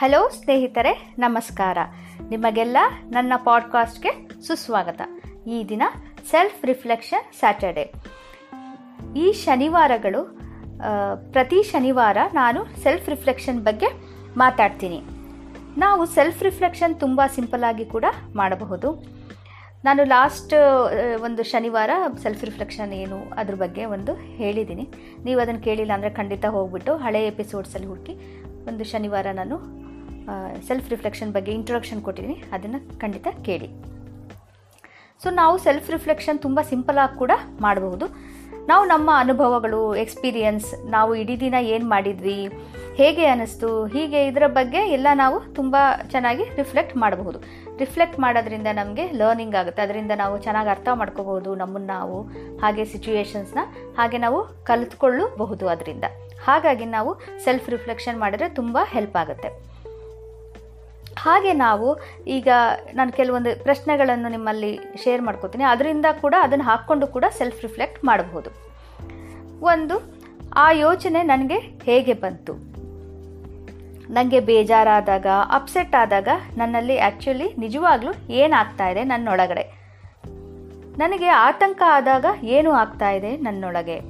Hello ಸ್ನೇಹಿತರೆ, ನಮಸ್ಕಾರ. ನಿಮಗೆಲ್ಲ ನನ್ನ ಪಾಡ್ಕಾಸ್ಟ್ಗೆ ಸುಸ್ವಾಗತ. ಈ ದಿನ ಸೆಲ್ಫ್ ರಿಫ್ಲೆಕ್ಷನ್ ಸ್ಯಾಟರ್ಡೆ. ಈ ಶನಿವಾರಗಳು ಪ್ರತಿ ಶನಿವಾರ ನಾನು ಸೆಲ್ಫ್ ರಿಫ್ಲೆಕ್ಷನ್ ಬಗ್ಗೆ ಮಾತಾಡ್ತೀನಿ. ನಾವು ಸೆಲ್ಫ್ ರಿಫ್ಲೆಕ್ಷನ್ ತುಂಬ ಸಿಂಪಲ್ ಆಗಿ ಕೂಡ ಮಾಡಬಹುದು. ನಾನು ಲಾಸ್ಟ್ ಒಂದು ಶನಿವಾರ ಸೆಲ್ಫ್ ರಿಫ್ಲೆಕ್ಷನ್ ಏನು ಅದ್ರ ಬಗ್ಗೆ ಒಂದು ಹೇಳಿದ್ದೀನಿ. ನೀವು ಅದನ್ನು ಕೇಳಿಲ್ಲ ಅಂದರೆ ಖಂಡಿತ ಹೋಗ್ಬಿಟ್ಟು ಹಳೆಯ ಎಪಿಸೋಡ್ಸಲ್ಲಿ ಹುಡುಕಿ ಒಂದು ಶನಿವಾರ ನಾನು ಸೆಲ್ಫ್ ರಿಫ್ಲೆಕ್ಷನ್ ಬಗ್ಗೆ ಇಂಟ್ರೊಡಕ್ಷನ್ ಕೊಟ್ಟಿದ್ದೀನಿ. ಅದನ್ನು ಖಂಡಿತ ಕೇಳಿ. ಸೊ ನಾವು ಸೆಲ್ಫ್ ರಿಫ್ಲೆಕ್ಷನ್ ತುಂಬ ಸಿಂಪಲಾಗಿ ಕೂಡ ಮಾಡಬಹುದು. ನಾವು ನಮ್ಮ ಅನುಭವಗಳು ಎಕ್ಸ್ಪೀರಿಯನ್ಸ್ ನಾವು ಇಡೀ ದಿನ ಏನು ಮಾಡಿದ್ವಿ, ಹೇಗೆ ಅನ್ನಿಸ್ತು ಹೀಗೆ ಇದರ ಬಗ್ಗೆ ಎಲ್ಲ ನಾವು ತುಂಬ ಚೆನ್ನಾಗಿ ರಿಫ್ಲೆಕ್ಟ್ ಮಾಡಬಹುದು. ರಿಫ್ಲೆಕ್ಟ್ ಮಾಡೋದ್ರಿಂದ ನಮಗೆ ಲರ್ನಿಂಗ್ ಆಗುತ್ತೆ. ಅದರಿಂದ ನಾವು ಚೆನ್ನಾಗಿ ಅರ್ಥ ಮಾಡ್ಕೋಬಹುದು ನಮ್ಮನ್ನು ನಾವು, ಹಾಗೆ ಸಿಚುವೇಶನ್ಸ್ನ ಹಾಗೆ ನಾವು ಕಲಿತ್ಕೊಳ್ಳಬಹುದು ಅದರಿಂದ. ಹಾಗಾಗಿ ನಾವು ಸೆಲ್ಫ್ ರಿಫ್ಲೆಕ್ಷನ್ ಮಾಡಿದ್ರೆ ತುಂಬ ಹೆಲ್ಪ್ ಆಗುತ್ತೆ. ಹಾಗೆ ನಾವು ಈಗ ನಾನು ಕೆಲವೊಂದು ಪ್ರಶ್ನೆಗಳನ್ನು ನಿಮ್ಮಲ್ಲಿ ಶೇರ್ ಮಾಡ್ಕೋತೀನಿ. ಅದರಿಂದ ಕೂಡ ಅದನ್ನು ಹಾಕ್ಕೊಂಡು ಕೂಡ ಸೆಲ್ಫ್ ರಿಫ್ಲೆಕ್ಟ್ ಮಾಡಬಹುದು. ಒಂದು, ಆ ಯೋಚನೆ ನನಗೆ ಹೇಗೆ ಬಂತು? ನನಗೆ ಬೇಜಾರಾದಾಗ ಅಪ್ಸೆಟ್ ಆದಾಗ ನನ್ನಲ್ಲಿ ಆ್ಯಕ್ಚುಲಿ ನಿಜವಾಗ್ಲೂ ಏನಾಗ್ತಾ ಇದೆ ನನ್ನೊಳಗಡೆ? ನನಗೆ ಆತಂಕ ಆದಾಗ ಏನು ಆಗ್ತಾ ಇದೆ ನನ್ನೊಳಗೆ?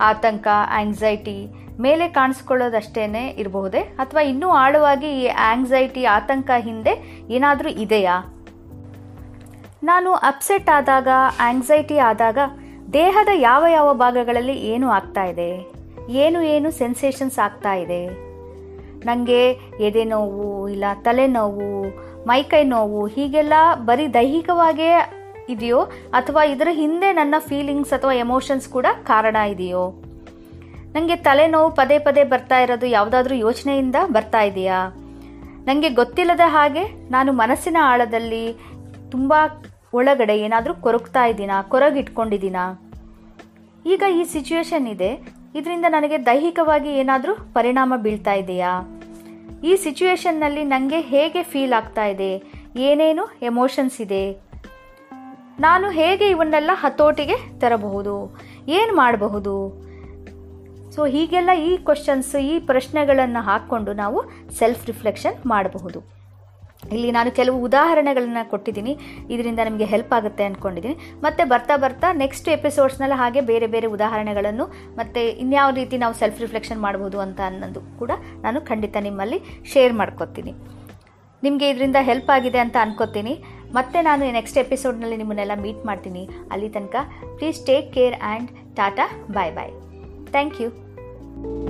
ಆತಂಕ ಆಂಗ್ಸೈಟಿ ಮೇಲೆ ಕಾಣಿಸ್ಕೊಳ್ಳೋದಷ್ಟೇ ಇರಬಹುದೇ? ಅಥವಾ ಇನ್ನೂ ಆಳವಾಗಿ ಈ ಆಂಗ್ಸೈಟಿ ಆತಂಕ ಹಿಂದೆ ಏನಾದರೂ ಇದೆಯಾ? ನಾನು ಅಪ್ಸೆಟ್ ಆದಾಗ ಆಂಗ್ಸೈಟಿ ಆದಾಗ ದೇಹದ ಯಾವ ಯಾವ ಭಾಗಗಳಲ್ಲಿ ಏನು ಆಗ್ತಾ ಇದೆ? ಏನು ಏನು ಸೆನ್ಸೇಷನ್ಸ್ ಆಗ್ತಾ ಇದೆ? ನನಗೆ ಎದೆ ನೋವು, ಇಲ್ಲ ತಲೆನೋವು ಮೈಕೈ ನೋವು, ಹೀಗೆಲ್ಲ ಬರೀ ದೈಹಿಕವಾಗಿಯೇ ಇದೆಯೋ ಅಥವಾ ಇದರ ಹಿಂದೆ ನನ್ನ ಫೀಲಿಂಗ್ಸ್ ಅಥವಾ ಎಮೋಷನ್ಸ್ ಕೂಡ ಕಾರಣ ಇದೆಯೋ? ನನಗೆ ತಲೆನೋವು ಪದೇ ಪದೇ ಬರ್ತಾ ಇರೋದು ಯಾವುದಾದ್ರೂ ಯೋಚನೆಯಿಂದ ಬರ್ತಾ ಇದೆಯಾ? ನನಗೆ ಗೊತ್ತಿಲ್ಲದ ಹಾಗೆ ನಾನು ಮನಸ್ಸಿನ ಆಳದಲ್ಲಿ ತುಂಬ ಒಳಗಡೆ ಏನಾದರೂ ಕೊರಗ್ತಾ ಇದ್ದೀನಾ? ಕೊರಗಿಟ್ಕೊಂಡಿದ್ದೀನಾ? ಈಗ ಈ ಸಿಚುವೇಶನ್ ಇದೆ. ಇದರಿಂದ ನನಗೆ ದೈಹಿಕವಾಗಿ ಏನಾದರೂ ಪರಿಣಾಮ ಬೀಳ್ತಾ ಇದೆಯಾ? ಈ ಸಿಚುವೇಶನ್ನಲ್ಲಿ ನನಗೆ ಹೇಗೆ ಫೀಲ್ ಆಗ್ತಾ ಇದೆ? ಏನೇನು ಎಮೋಷನ್ಸ್ ಇದೆ? ನಾನು ಹೇಗೆ ಇವನ್ನೆಲ್ಲ ಹತೋಟಿಗೆ ತರಬಹುದು? ಏನು ಮಾಡಬಹುದು? ಸೊ ಹೀಗೆಲ್ಲ ಈ ಕ್ವಶನ್ಸ್ ಈ ಪ್ರಶ್ನೆಗಳನ್ನು ಹಾಕ್ಕೊಂಡು ನಾವು ಸೆಲ್ಫ್ ರಿಫ್ಲೆಕ್ಷನ್ ಮಾಡಬಹುದು. ಇಲ್ಲಿ ನಾನು ಕೆಲವು ಉದಾಹರಣೆಗಳನ್ನ ಕೊಟ್ಟಿದ್ದೀನಿ. ಇದರಿಂದ ನಮಗೆ ಹೆಲ್ಪ್ ಆಗುತ್ತೆ ಅಂದ್ಕೊಂಡಿದ್ದೀನಿ ಮತ್ತು ಬರ್ತಾ ಬರ್ತಾ ನೆಕ್ಸ್ಟ್ ಎಪಿಸೋಡ್ಸ್ನೆಲ್ಲ ಹಾಗೆ ಬೇರೆ ಬೇರೆ ಉದಾಹರಣೆಗಳನ್ನು ಮತ್ತು ಇನ್ಯಾವ ರೀತಿ ನಾವು ಸೆಲ್ಫ್ ರಿಫ್ಲೆಕ್ಷನ್ ಮಾಡ್ಬೋದು ಅಂತ ಅನ್ನೋದು ಕೂಡ ನಾನು ಖಂಡಿತ ನಿಮ್ಮಲ್ಲಿ ಶೇರ್ ಮಾಡ್ಕೊತೀನಿ. ನಿಮಗೆ ಇದರಿಂದ ಹೆಲ್ಪ್ ಆಗಿದೆ ಅಂತ ಅನ್ಕೋತೀನಿ. ಮತ್ತೆ ನಾನು ನೆಕ್ಸ್ಟ್ ಎಪಿಸೋಡ್ನಲ್ಲಿ ನಿಮ್ಮನ್ನೆಲ್ಲ ಮೀಟ್ ಮಾಡ್ತೀನಿ. ಅಲ್ಲಿ ತನಕ please take care and tata bye bye thank you thank you